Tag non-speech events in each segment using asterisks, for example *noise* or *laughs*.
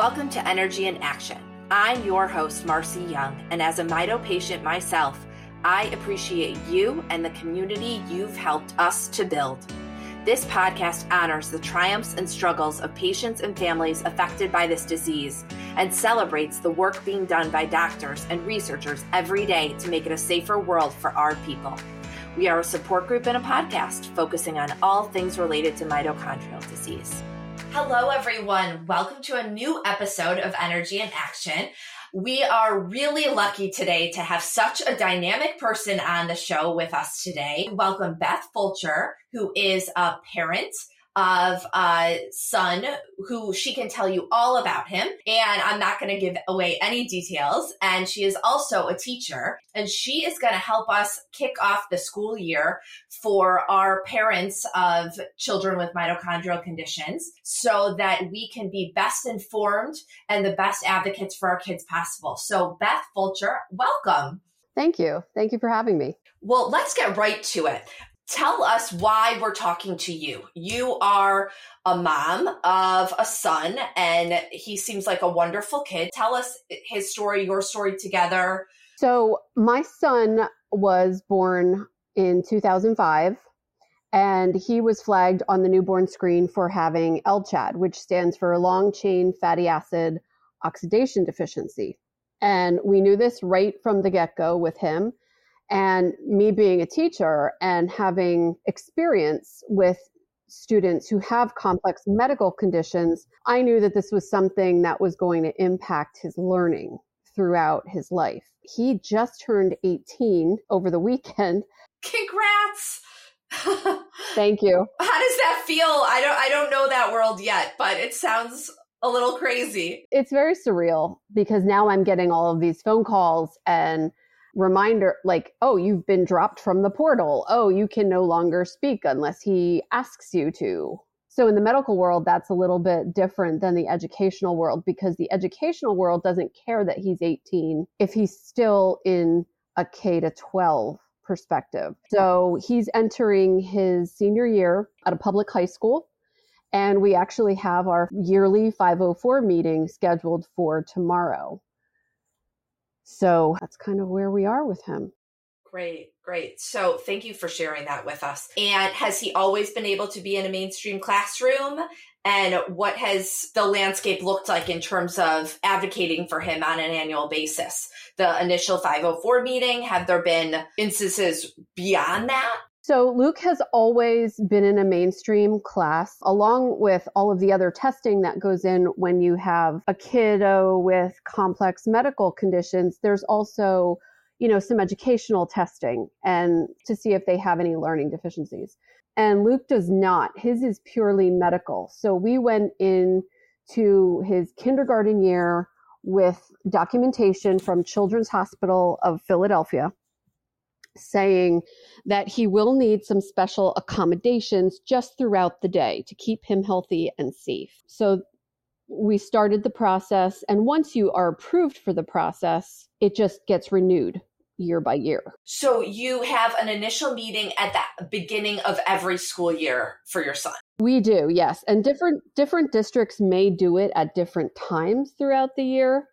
Welcome to Energy in Action. I'm your host, Marcy Young, and as a Mito patient myself, I appreciate you and the community you've helped us to build. This podcast honors the triumphs and struggles of patients and families affected by this disease and celebrates the work being done by doctors and researchers every day to make it a safer world for our people. We are a support group and a podcast focusing on all things related to mitochondrial disease. Hello, everyone. Welcome to a new episode of Energy in Action. We are really lucky today to have such a dynamic person on the show with us today. Welcome Beth Folcher, who is a parent of a son who she can tell you all about him. And I'm not going to give away any details. And she is also a teacher and she is going to help us kick off the school year for our parents of children with mitochondrial conditions so that we can be best informed and the best advocates for our kids possible. So Beth Folcher, welcome. Thank you. Thank you for having me. Well, let's get right to it tell us why we're talking to you. You are a mom of a son, and he seems like a wonderful kid. Tell us his story, your story together. So, my son was born in 2005, and he was flagged on the newborn screen for having LCHAD, which stands for long chain fatty acid oxidation deficiency. And we knew this right from the get go with him. And me being a teacher and having experience with students who have complex medical conditions, I knew that this was something that was going to impact his learning throughout his life. He just turned 18 over the weekend. *laughs* Congrats. Thank you. How does that feel? I don't I don't know that world yet, but it sounds a little crazy. It's very surreal because now I'm getting all of these phone calls and reminder like, oh, you've been dropped from the portal. Oh, you can no longer speak unless he asks you to. So in the medical world, that's a little bit different than the educational world because the educational world doesn't care that he's 18 if he's still in a K to 12 perspective. So he's entering his senior year at a public high school. And we actually have our yearly 504 meeting scheduled for tomorrow. So that's kind of where we are with him. Great, great. So thank you for sharing that with us. And has he always been able to be in a mainstream classroom? And what has the landscape looked like in terms of advocating for him on an annual basis? The initial 504 meeting, have there been instances beyond that? So Luke has always been in a mainstream class, along with all of the other testing that goes in when you have a kiddo with complex medical conditions. There's also, you know, some educational testing and to see if they have any learning deficiencies. And Luke does not. His is purely medical. So we went in to his kindergarten year with documentation from Children's Hospital of Philadelphia saying that he will need some special accommodations just throughout the day to keep him healthy and safe. So we started the process, and once you are approved for the process, it just gets renewed year by year. So you have an initial meeting at the beginning of every school year for your son. We do, yes. And different different districts may do it at different times throughout the year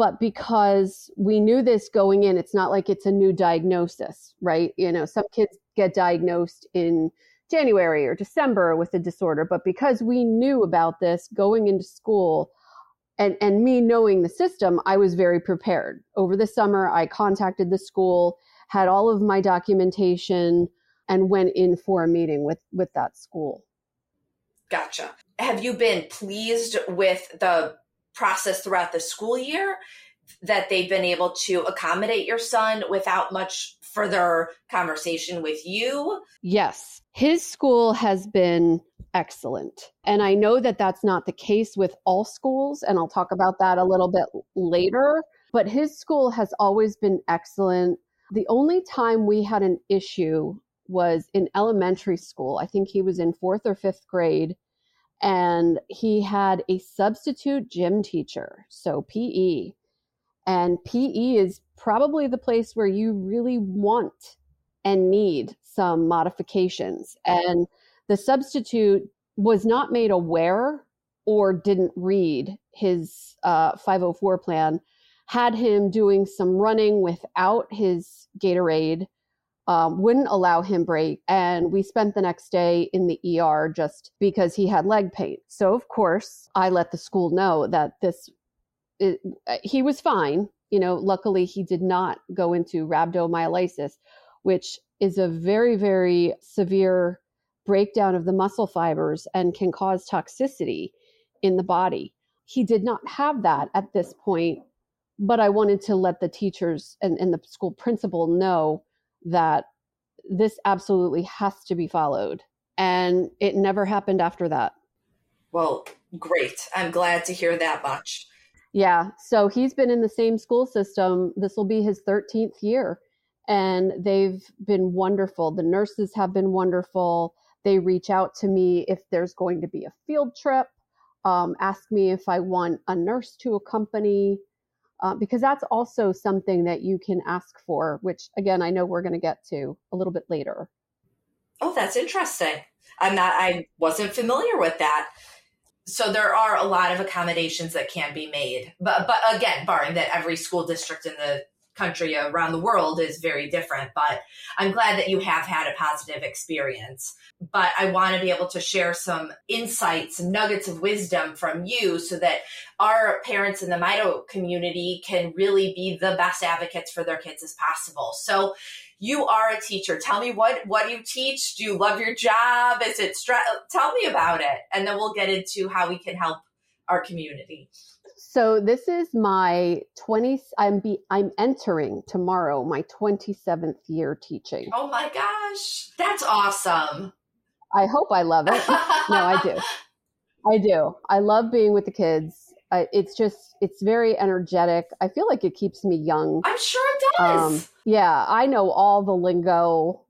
but because we knew this going in it's not like it's a new diagnosis right? You know some kids get diagnosed in january or december with a disorder but because we knew about this going into school and and me knowing the system i was very prepared. Over the summer i contacted the school had all of my documentation and went in for a meeting with with that school. Gotcha. Have you been pleased with the process throughout the school year that they've been able to accommodate your son without much further conversation with you? Yes. His school has been excellent. And I know that that's not the case with all schools, and I'll talk about that a little bit later. But his school has always been excellent. The only time we had an issue was in elementary school. I think he was in fourth or fifth grade and he had a substitute gym teacher, so PE. And PE is probably the place where you really want and need some modifications. And the substitute was not made aware or didn't read his uh, 504 plan had him doing some running without his Gatorade, um, wouldn't allow him break. And we spent the next day in the ER just because he had leg pain. So, of course, I let the school know that this, it, he was fine. You know, luckily he did not go into rhabdomyolysis, which is a very, very severe breakdown of the muscle fibers and can cause toxicity in the body. He did not have that at this point but I wanted to let the teachers and, and the school principal know that this absolutely has to be followed. And it never happened after that. Well, great. I'm glad to hear that much. Yeah. So he's been in the same school system. This will be his 13th year. And they've been wonderful. The nurses have been wonderful. They reach out to me if there's going to be a field trip, um, ask me if I want a nurse to accompany uh, because that's also something that you can ask for, which again, I know we're going to get to a little bit later. Oh, that's interesting. I'm not, I wasn't familiar with that. So there are a lot of accommodations that can be made, but but again, barring that every school district in the country around the world is very different. But I'm glad that you have had a positive experience. But I want to be able to share some insights, some nuggets of wisdom from you so that our parents in the Mito community can really be the best advocates for their kids as possible. So you are a teacher. Tell me what what you teach. Do you love your job? Is it stress? Tell me about it, and then we'll get into how we can help our community. So this is my 20 I'm be I'm entering tomorrow my 27th year teaching. Oh my gosh. That's awesome. I hope I love it. *laughs* no, I do. I do. I love being with the kids. I, it's just it's very energetic. I feel like it keeps me young. I'm sure it does. Um, yeah, I know all the lingo,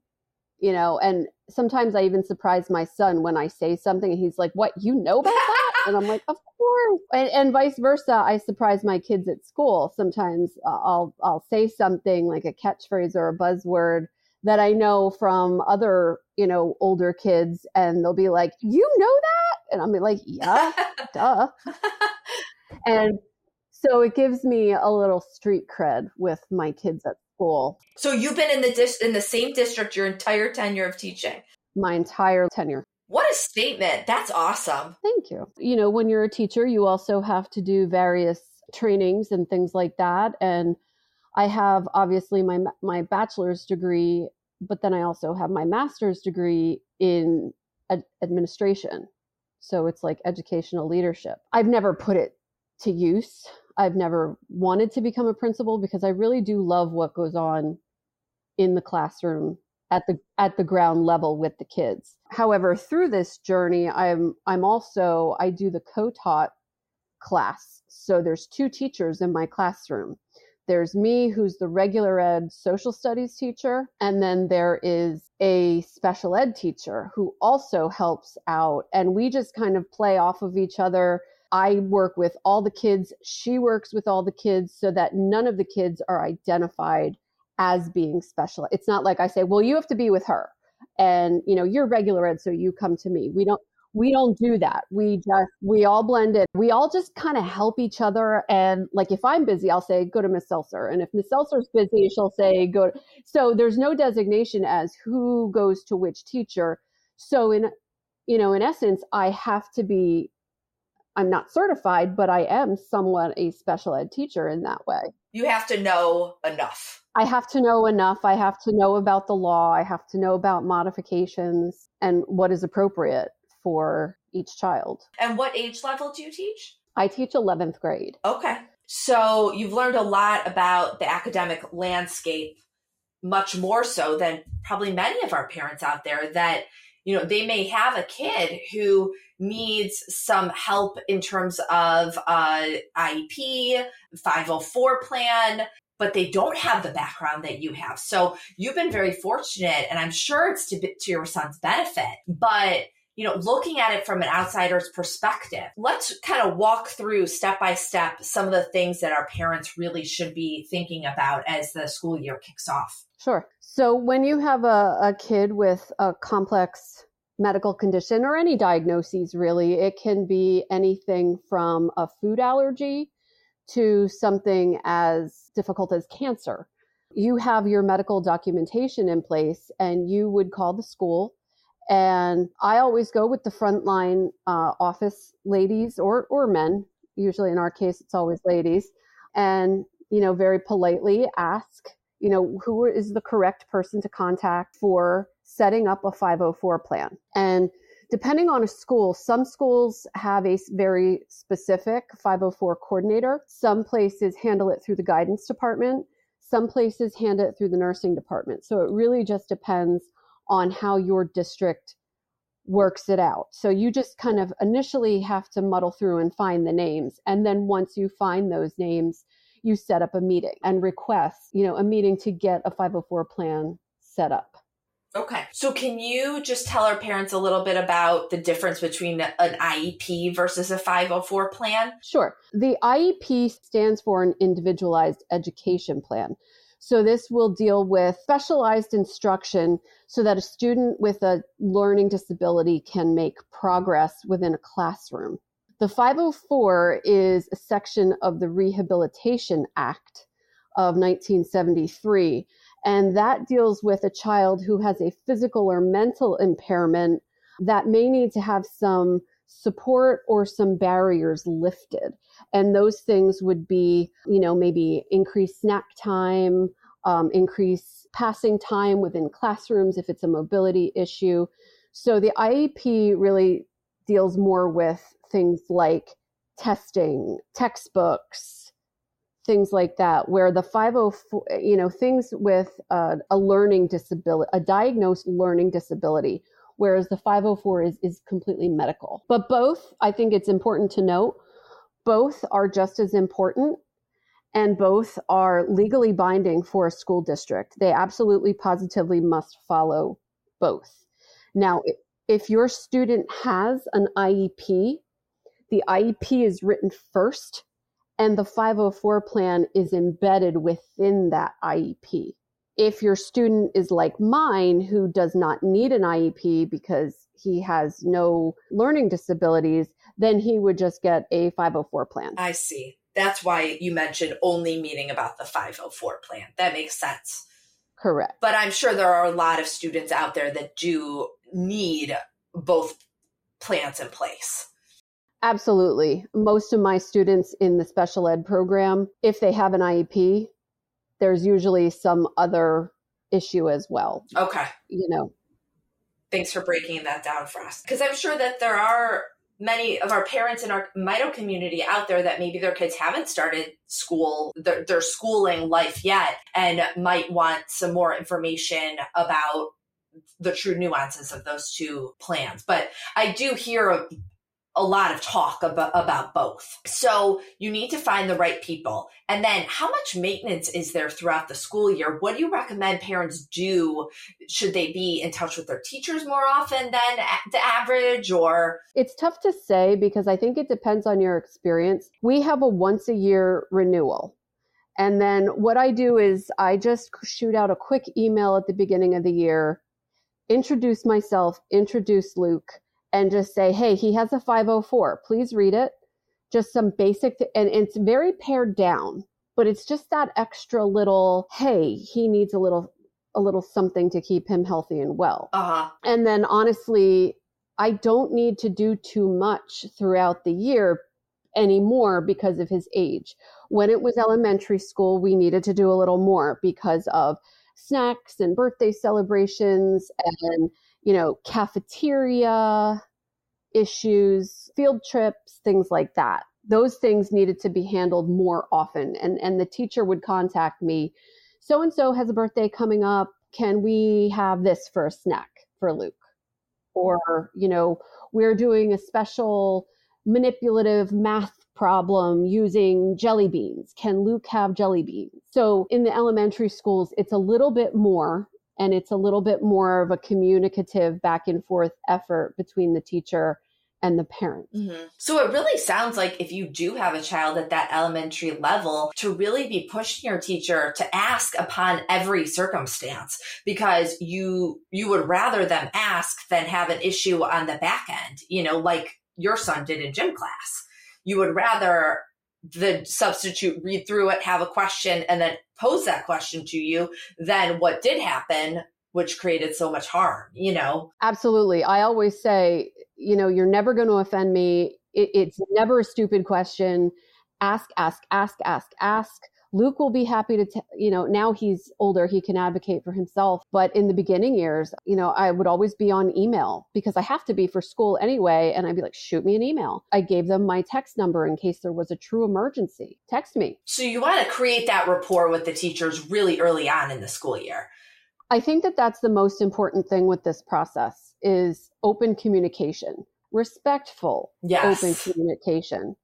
you know, and sometimes I even surprise my son when I say something and he's like, "What, you know about that?" And I'm like, of course. And, and, vice versa. I surprise my kids at school. Sometimes uh, I'll I'll say something like a catchphrase or a buzzword that I know from other you know older kids, and they'll be like, "You know that?" And I'll be like, "Yeah, *laughs* duh." And so it gives me a little street cred with my kids at school. So you've been in the dis- in the same district your entire tenure of teaching. My entire tenure. A statement. That's awesome. Thank you. You know, when you're a teacher, you also have to do various trainings and things like that. And I have obviously my my bachelor's degree, but then I also have my master's degree in ad- administration. So it's like educational leadership. I've never put it to use. I've never wanted to become a principal because I really do love what goes on in the classroom at the at the ground level with the kids. However, through this journey, I'm I'm also I do the co-taught class. So there's two teachers in my classroom. There's me, who's the regular ed social studies teacher, and then there is a special ed teacher who also helps out. And we just kind of play off of each other. I work with all the kids, she works with all the kids so that none of the kids are identified as being special. It's not like I say, well, you have to be with her and you know, you're regular ed, so you come to me. We don't we don't do that. We just we all blend in. We all just kind of help each other. And like if I'm busy, I'll say go to Miss Seltzer, and if Miss Seltzer's busy, she'll say go. To... So there's no designation as who goes to which teacher. So in you know, in essence, I have to be. I'm not certified, but I am somewhat a special ed teacher in that way. You have to know enough I have to know enough. I have to know about the law. I have to know about modifications and what is appropriate for each child. And what age level do you teach? I teach 11th grade. Okay. So you've learned a lot about the academic landscape, much more so than probably many of our parents out there that, you know, they may have a kid who needs some help in terms of uh, IEP, 504 plan, but they don't have the background that you have. So you've been very fortunate, and I'm sure it's to, to your son's benefit. But you know, looking at it from an outsider's perspective, let's kind of walk through step by step some of the things that our parents really should be thinking about as the school year kicks off. Sure. So when you have a, a kid with a complex medical condition or any diagnoses really. It can be anything from a food allergy to something as difficult as cancer. You have your medical documentation in place and you would call the school. And I always go with the frontline uh, office ladies or, or men. Usually in our case, it's always ladies. And, you know, very politely ask, you know, who is the correct person to contact for setting up a 504 plan. And depending on a school, some schools have a very specific 504 coordinator. Some places handle it through the guidance department. Some places hand it through the nursing department. So it really just depends on how your district works it out. So you just kind of initially have to muddle through and find the names. And then once you find those names, you set up a meeting and request, you know, a meeting to get a 504 plan set up. Okay. So can you just tell our parents a little bit about the difference between an IEP versus a 504 plan? Sure. The IEP stands for an individualized education plan. So this will deal with specialized instruction so that a student with a learning disability can make progress within a classroom. The 504 is a section of the Rehabilitation Act of 1973 and that deals with a child who has a physical or mental impairment that may need to have some support or some barriers lifted. And those things would be, you know, maybe increased snack time, um, increase passing time within classrooms if it's a mobility issue. So the IEP really deals more with things like testing, textbooks, things like that where the 504 you know things with uh, a learning disability a diagnosed learning disability whereas the 504 is is completely medical. But both i think it's important to note both are just as important and both are legally binding for a school district. They absolutely positively must follow both. Now if your student has an iep the iep is written first and the 504 plan is embedded within that IEP. If your student is like mine, who does not need an IEP because he has no learning disabilities, then he would just get a 504 plan. I see. That's why you mentioned only meeting about the 504 plan. That makes sense. Correct. But I'm sure there are a lot of students out there that do need both plans in place. Absolutely. Most of my students in the special ed program, if they have an IEP, there's usually some other issue as well. Okay. You know. Thanks for breaking that down for us. Because I'm sure that there are many of our parents in our Mito community out there that maybe their kids haven't started school, their, their schooling life yet, and might want some more information about the true nuances of those two plans. But I do hear a lot of talk about, about both. So you need to find the right people. And then how much maintenance is there throughout the school year? What do you recommend parents do? Should they be in touch with their teachers more often than the average or? It's tough to say because I think it depends on your experience. We have a once a year renewal. And then what I do is I just shoot out a quick email at the beginning of the year, introduce myself, introduce Luke and just say, hey, he has a 504. Please read it. Just some basic, th- and it's very pared down, but it's just that extra little, hey, he needs a little, a little something to keep him healthy and well. Uh-huh. And then honestly, I don't need to do too much throughout the year anymore because of his age. When it was elementary school, we needed to do a little more because of snacks and birthday celebrations and you know, cafeteria issues, field trips, things like that. Those things needed to be handled more often. And, and the teacher would contact me so and so has a birthday coming up. Can we have this for a snack for Luke? Or, you know, we're doing a special manipulative math problem using jelly beans. Can Luke have jelly beans? So in the elementary schools, it's a little bit more and it's a little bit more of a communicative back and forth effort between the teacher and the parent. Mm-hmm. So it really sounds like if you do have a child at that elementary level, to really be pushing your teacher to ask upon every circumstance because you you would rather them ask than have an issue on the back end, you know, like your son did in gym class. You would rather the substitute read through it, have a question, and then pose that question to you than what did happen which created so much harm, you know? Absolutely. I always say, you know, you're never going to offend me. It, it's never a stupid question. Ask, ask, ask, ask, ask. Luke will be happy to, t- you know, now he's older, he can advocate for himself. But in the beginning years, you know, I would always be on email because I have to be for school anyway. And I'd be like, shoot me an email. I gave them my text number in case there was a true emergency. Text me. So you want to create that rapport with the teachers really early on in the school year. I think that that's the most important thing with this process is open communication, respectful yes. open communication.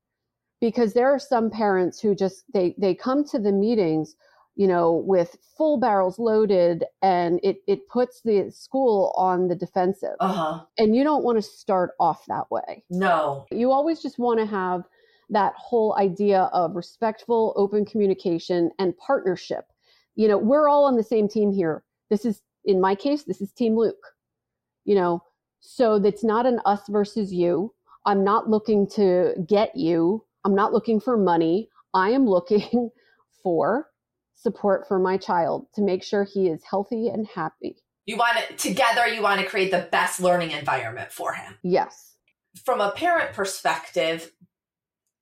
Because there are some parents who just they they come to the meetings, you know, with full barrels loaded and it it puts the school on the defensive. Uh-huh. And you don't want to start off that way. No. You always just want to have that whole idea of respectful open communication and partnership. You know, we're all on the same team here this is, in my case, this is Team Luke. You know, so it's not an us versus you. I'm not looking to get you. I'm not looking for money. I am looking *laughs* for support for my child to make sure he is healthy and happy. You want it together, you want to create the best learning environment for him. Yes. From a parent perspective,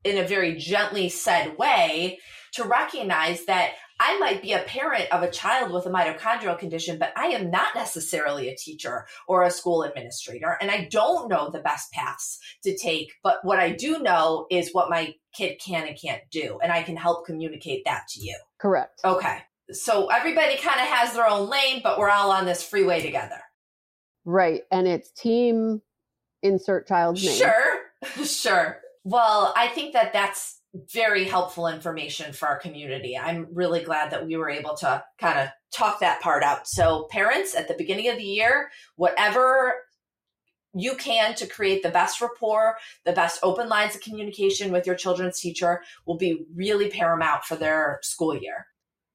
in a very gently said way, to recognize that I might be a parent of a child with a mitochondrial condition, but I am not necessarily a teacher or a school administrator. And I don't know the best paths to take. But what I do know is what my kid can and can't do. And I can help communicate that to you. Correct. Okay. So everybody kind of has their own lane, but we're all on this freeway together. Right. And it's team insert child's name. Sure. *laughs* sure. Well, I think that that's very helpful information for our community. I'm really glad that we were able to kind of talk that part out. So, parents, at the beginning of the year, whatever you can to create the best rapport, the best open lines of communication with your children's teacher will be really paramount for their school year.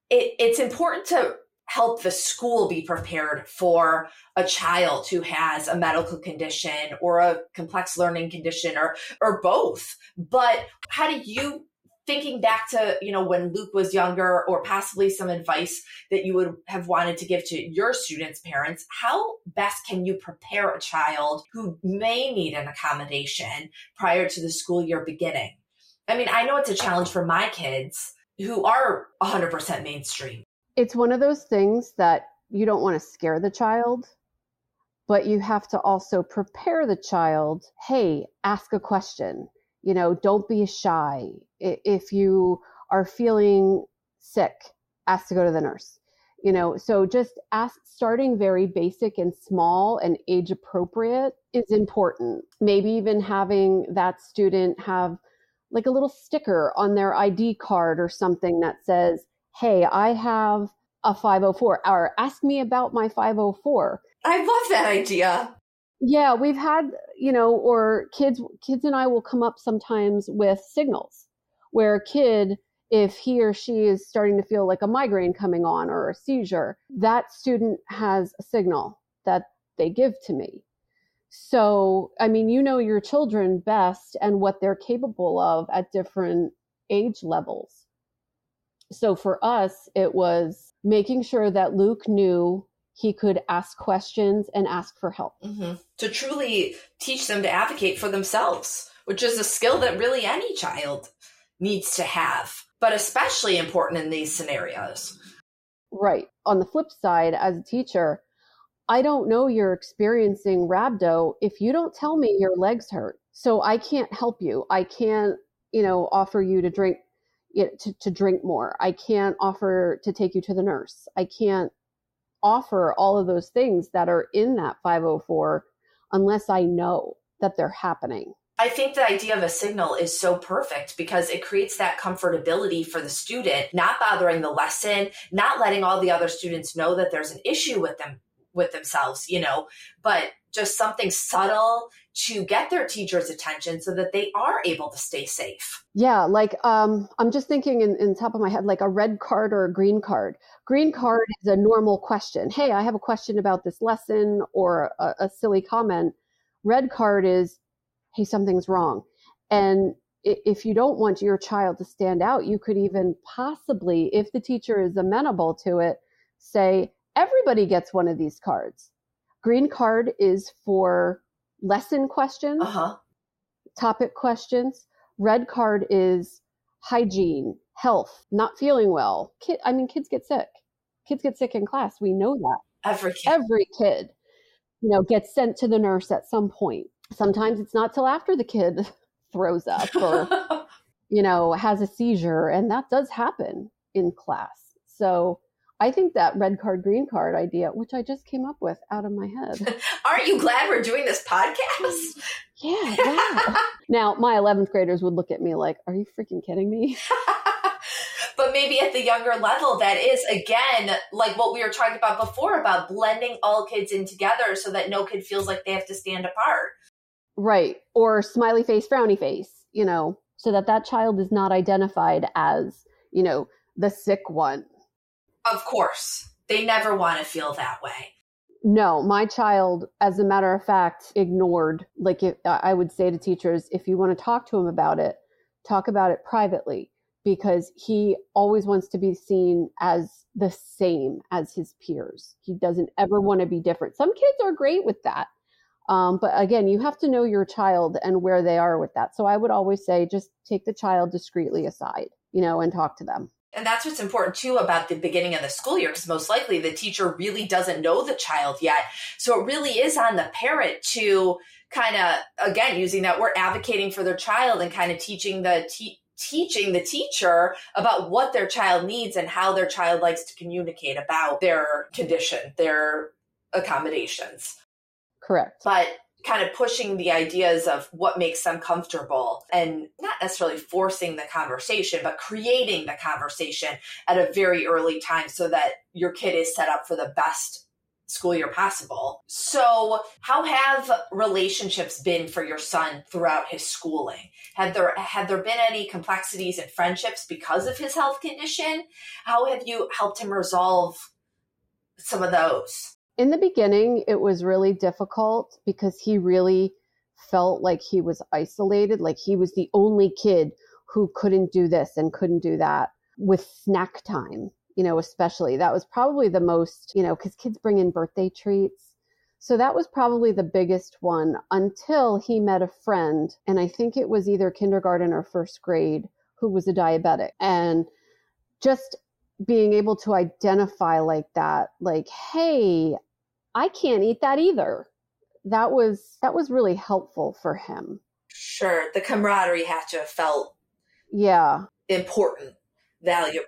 It, it's important to help the school be prepared for a child who has a medical condition or a complex learning condition or or both. But how do you thinking back to you know when luke was younger or possibly some advice that you would have wanted to give to your students parents how best can you prepare a child who may need an accommodation prior to the school year beginning? I mean i know it's a challenge for my kids who are 100% mainstream it's one of those things that you don't want to scare the child, but you have to also prepare the child. Hey, ask a question. You know, don't be shy. If you are feeling sick, ask to go to the nurse. You know, so just ask, starting very basic and small and age appropriate is important. Maybe even having that student have like a little sticker on their ID card or something that says, hey, I have a 504 or ask me about my 504. I love that idea. Yeah, we've had, you know, or kids kids and I will come up sometimes with signals where a kid if he or she is starting to feel like a migraine coming on or a seizure, that student has a signal that they give to me. So, I mean, you know your children best and what they're capable of at different age levels so for us, it was making sure that Luke knew he could ask questions and ask for help. Mm-hmm. To truly teach them to advocate for themselves, which is a skill that really any child needs to have, but especially important in these scenarios. Right. On the flip side, as a teacher, I don't know you're experiencing rhabdo if you don't tell me your legs hurt. So I can't help you. I can't, you know, offer you to drink to, to drink more. I can't offer to take you to the nurse. I can't offer all of those things that are in that 504 unless I know that they're happening. I think the idea of a signal is so perfect because it creates that comfortability for the student, not bothering the lesson, not letting all the other students know that there's an issue with them with themselves, you know, but just something subtle to get their teacher's attention so that they are able to stay safe. Yeah, like um, I'm just thinking in, in top of my head, like a red card or a green card. Green card is a normal question. Hey, I have a question about this lesson or a, a silly comment. Red card is, hey, something's wrong. And if you don't want your child to stand out, you could even possibly, if the teacher is amenable to it, say, everybody gets one of these cards. Green card is for lesson questions, uh-huh. topic questions. Red card is hygiene, health, not feeling well. Kid, I mean, kids get sick. Kids get sick in class. We know that. Every kid. Every kid, you know, gets sent to the nurse at some point. Sometimes it's not till after the kid *laughs* throws up or, *laughs* you know, has a seizure. And that does happen in class. So I think that red card, green card idea, which I just came up with out of my head. *laughs* Aren't you glad we're doing this podcast? *laughs* yeah. yeah. *laughs* now, my 11th graders would look at me like, are you freaking kidding me? but maybe at the younger level, that is, again, like what we were talking about before about blending all kids in together so that no kid feels like they have to stand apart. Right. Or smiley face, frowny face, you know, so that that child is not identified as, you know, the sick one of course. They never want to feel that way. No, my child, as a matter of fact, ignored. Like, if, I would say to teachers, if you want to talk to him about it, talk about it privately because he always wants to be seen as the same as his peers. He doesn't ever want to be different. Some kids are great with that. Um, but again, you have to know your child and where they are with that. So I would always say just take the child discreetly aside, you know, and talk to them. And that's what's important too about the beginning of the school year, because most likely the teacher really doesn't know the child yet. So it really is on the parent to kind of, again, using that word, advocating for their child and kind of teaching the te- teaching the teacher about what their child needs and how their child likes to communicate about their condition, their accommodations. Correct. But kind of pushing the ideas of what makes them comfortable and not necessarily forcing the conversation, but creating the conversation at a very early time so that your kid is set up for the best school year possible. So, how have relationships been for your son throughout his schooling? Had there had there been any complexities in friendships because of his health condition? How have you helped him resolve some of those? In the beginning, it was really difficult because he really felt like he was isolated, like he was the only kid who couldn't do this and couldn't do that with snack time, you know, especially. That was probably the most, you know, because kids bring in birthday treats. So that was probably the biggest one until he met a friend, and I think it was either kindergarten or first grade, who was a diabetic. And just being able to identify like that, like, hey, I can't eat that either. That was that was really helpful for him. Sure, the camaraderie had to have felt yeah important, valuable.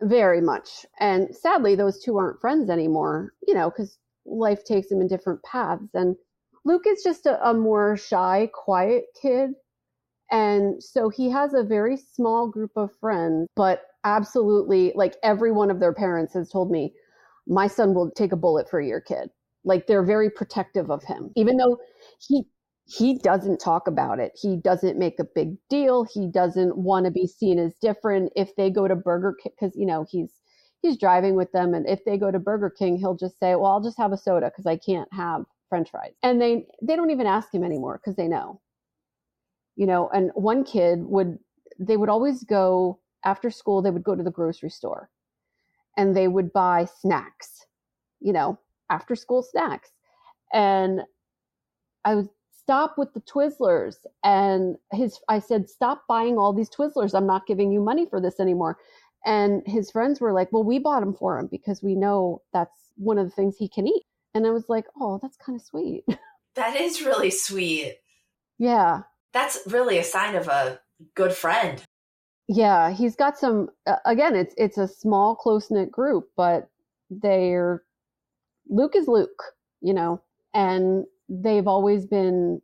Very much. And sadly those two aren't friends anymore, you know, cuz life takes them in different paths and Luke is just a, a more shy, quiet kid. And so he has a very small group of friends, but absolutely like every one of their parents has told me my son will take a bullet for your kid. Like they're very protective of him, even though he he doesn't talk about it. He doesn't make a big deal. He doesn't want to be seen as different. If they go to Burger King, because you know he's he's driving with them, and if they go to Burger King, he'll just say, "Well, I'll just have a soda because I can't have French fries." And they they don't even ask him anymore because they know. You know, and one kid would they would always go after school. They would go to the grocery store, and they would buy snacks, you know, after school snacks. And I would stop with the Twizzlers. And his, I said, stop buying all these Twizzlers. I'm not giving you money for this anymore. And his friends were like, well, we bought them for him because we know that's one of the things he can eat. And I was like, oh, that's kind of sweet. *laughs* That is really sweet. Yeah. That's really a sign of a good friend. Yeah, he's got some. Uh, again, it's it's a small, close knit group, but they're Luke is Luke, you know, and they've always been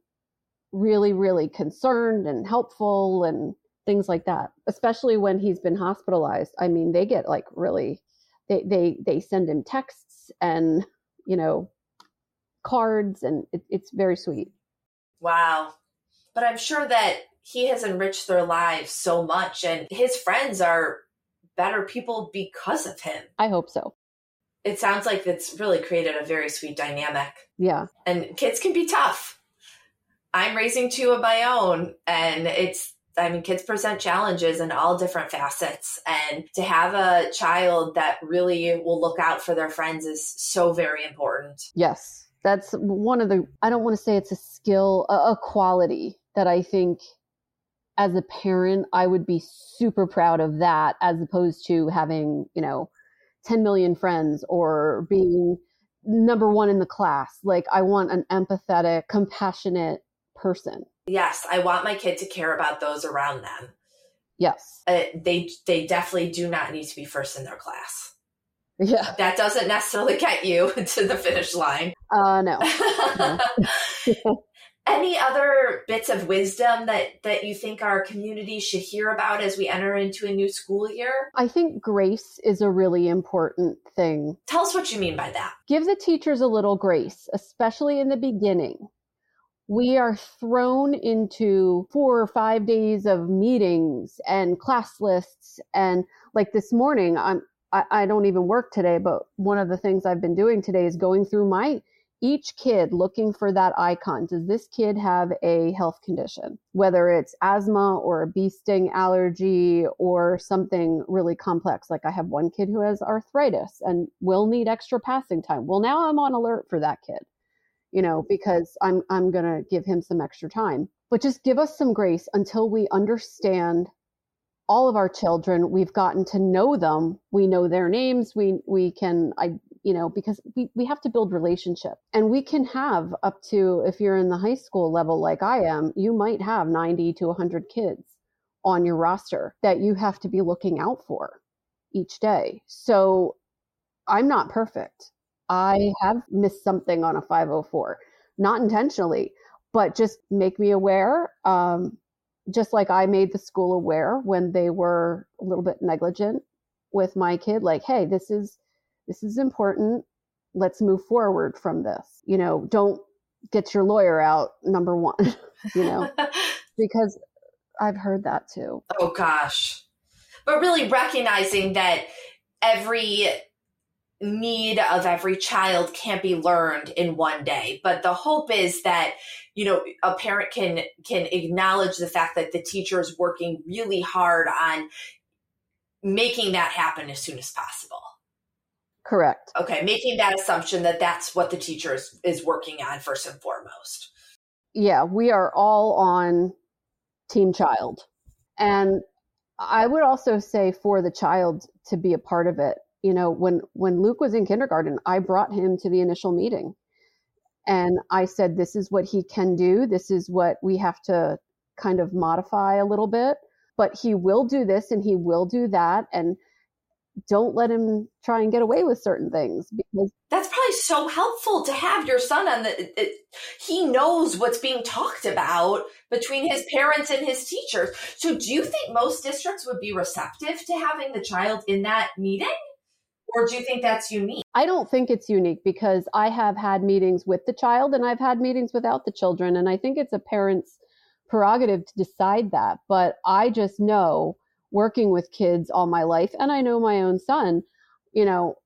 really, really concerned and helpful and things like that. Especially when he's been hospitalized. I mean, they get like really, they they they send him texts and you know, cards, and it, it's very sweet. Wow. But I'm sure that he has enriched their lives so much, and his friends are better people because of him. I hope so. It sounds like it's really created a very sweet dynamic. Yeah. And kids can be tough. I'm raising two of my own, and it's I mean, kids present challenges in all different facets. And to have a child that really will look out for their friends is so very important. Yes. That's one of the, I don't want to say it's a skill, a, a quality that I think as a parent, I would be super proud of that as opposed to having, you know, 10 million friends or being number one in the class. Like, I want an empathetic, compassionate person. Yes, I want my kid to care about those around them. Yes. Uh, they they definitely do not need to be first in their class. Yeah. That doesn't necessarily get you *laughs* to the finish line. Uh no. *laughs* no. *laughs* Any other bits of wisdom that that you think our community should hear about as we enter into a new school year? I think grace is a really important thing. Tell us what you mean by that. Give the teachers a little grace, especially in the beginning we are thrown into four or five days of meetings and class lists and like this morning i'm I, I, don't even work today but one of the things i've been doing today is going through my each kid looking for that icon does this kid have a health condition whether it's asthma or a bee sting allergy or something really complex like i have one kid who has arthritis and will need extra passing time well now i'm on alert for that kid you know, because I'm I'm going to give him some extra time. But just give us some grace until we understand all of our children. We've gotten to know them. We know their names. We we can I you know because we we have to build relationship. And we can have up to if you're in the high school level like I am, you might have 90 to 100 kids on your roster that you have to be looking out for each day. So I'm not perfect. I have missed something on a 504, not intentionally, but just make me aware. Um, just like I made the school aware when they were a little bit negligent with my kid, like, hey, this is this is important. Let's move forward from this. You know, don't get your lawyer out. Number one, *laughs* you know, *laughs* because I've heard that too. Oh gosh, but really recognizing that every need of every child can't be learned in one day but the hope is that you know a parent can can acknowledge the fact that the teacher is working really hard on making that happen as soon as possible correct. Okay making that assumption that that's what the teacher is, is working on first and foremost. Yeah we are all on team child. And i would also say for the child to be a part of it. You know when when luke was in kindergarten i brought him to the initial meeting. And i said this is what he can do. This is what we have to kind of modify a little bit. But he will do this and he will do that. And don't let him try and get away with certain things because that's probably so helpful to have your son on the it, he knows what's being talked about between his parents and his teachers so do you think most districts would be receptive to having the child in that meeting or do you think that's unique? I don't think it's unique because I have had meetings with the child and I've had meetings without the children. And I think it's a parent's prerogative to decide that. But I just know working with kids all my life, and I know my own son, you know,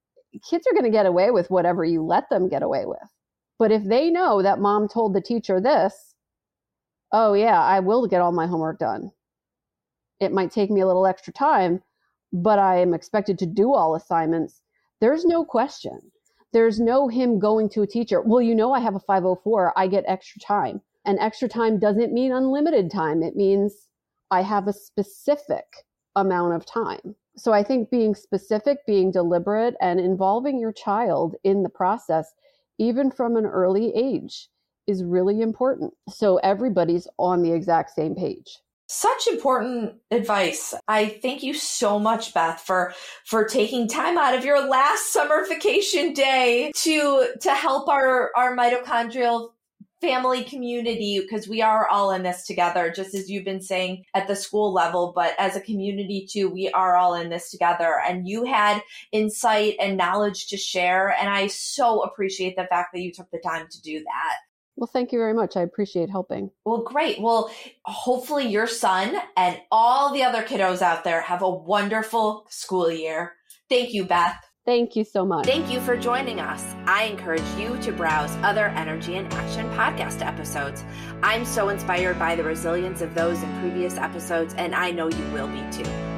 kids are going to get away with whatever you let them get away with. But if they know that mom told the teacher this, oh, yeah, I will get all my homework done. It might take me a little extra time, but I am expected to do all assignments, there's no question. There's no him going to a teacher. Well, you know, I have a 504, I get extra time. And extra time doesn't mean unlimited time, it means I have a specific amount of time. So I think being specific, being deliberate, and involving your child in the process, even from an early age, is really important. So everybody's on the exact same page such important advice. I thank you so much, Beth, for for taking time out of your last summer vacation day to to help our our mitochondrial family community because we are all in this together, just as you've been saying at the school level, but as a community too, we are all in this together. And you had insight and knowledge to share. And I so appreciate the fact that you took the time to do that. Well, thank you very much. I appreciate helping. Well, great. Well, hopefully your son and all the other kiddos out there have a wonderful school year. Thank you, Beth. Thank you so much. Thank you for joining us. I encourage you to browse other Energy in Action podcast episodes. I'm so inspired by the resilience of those in previous episodes, and I know you will be too.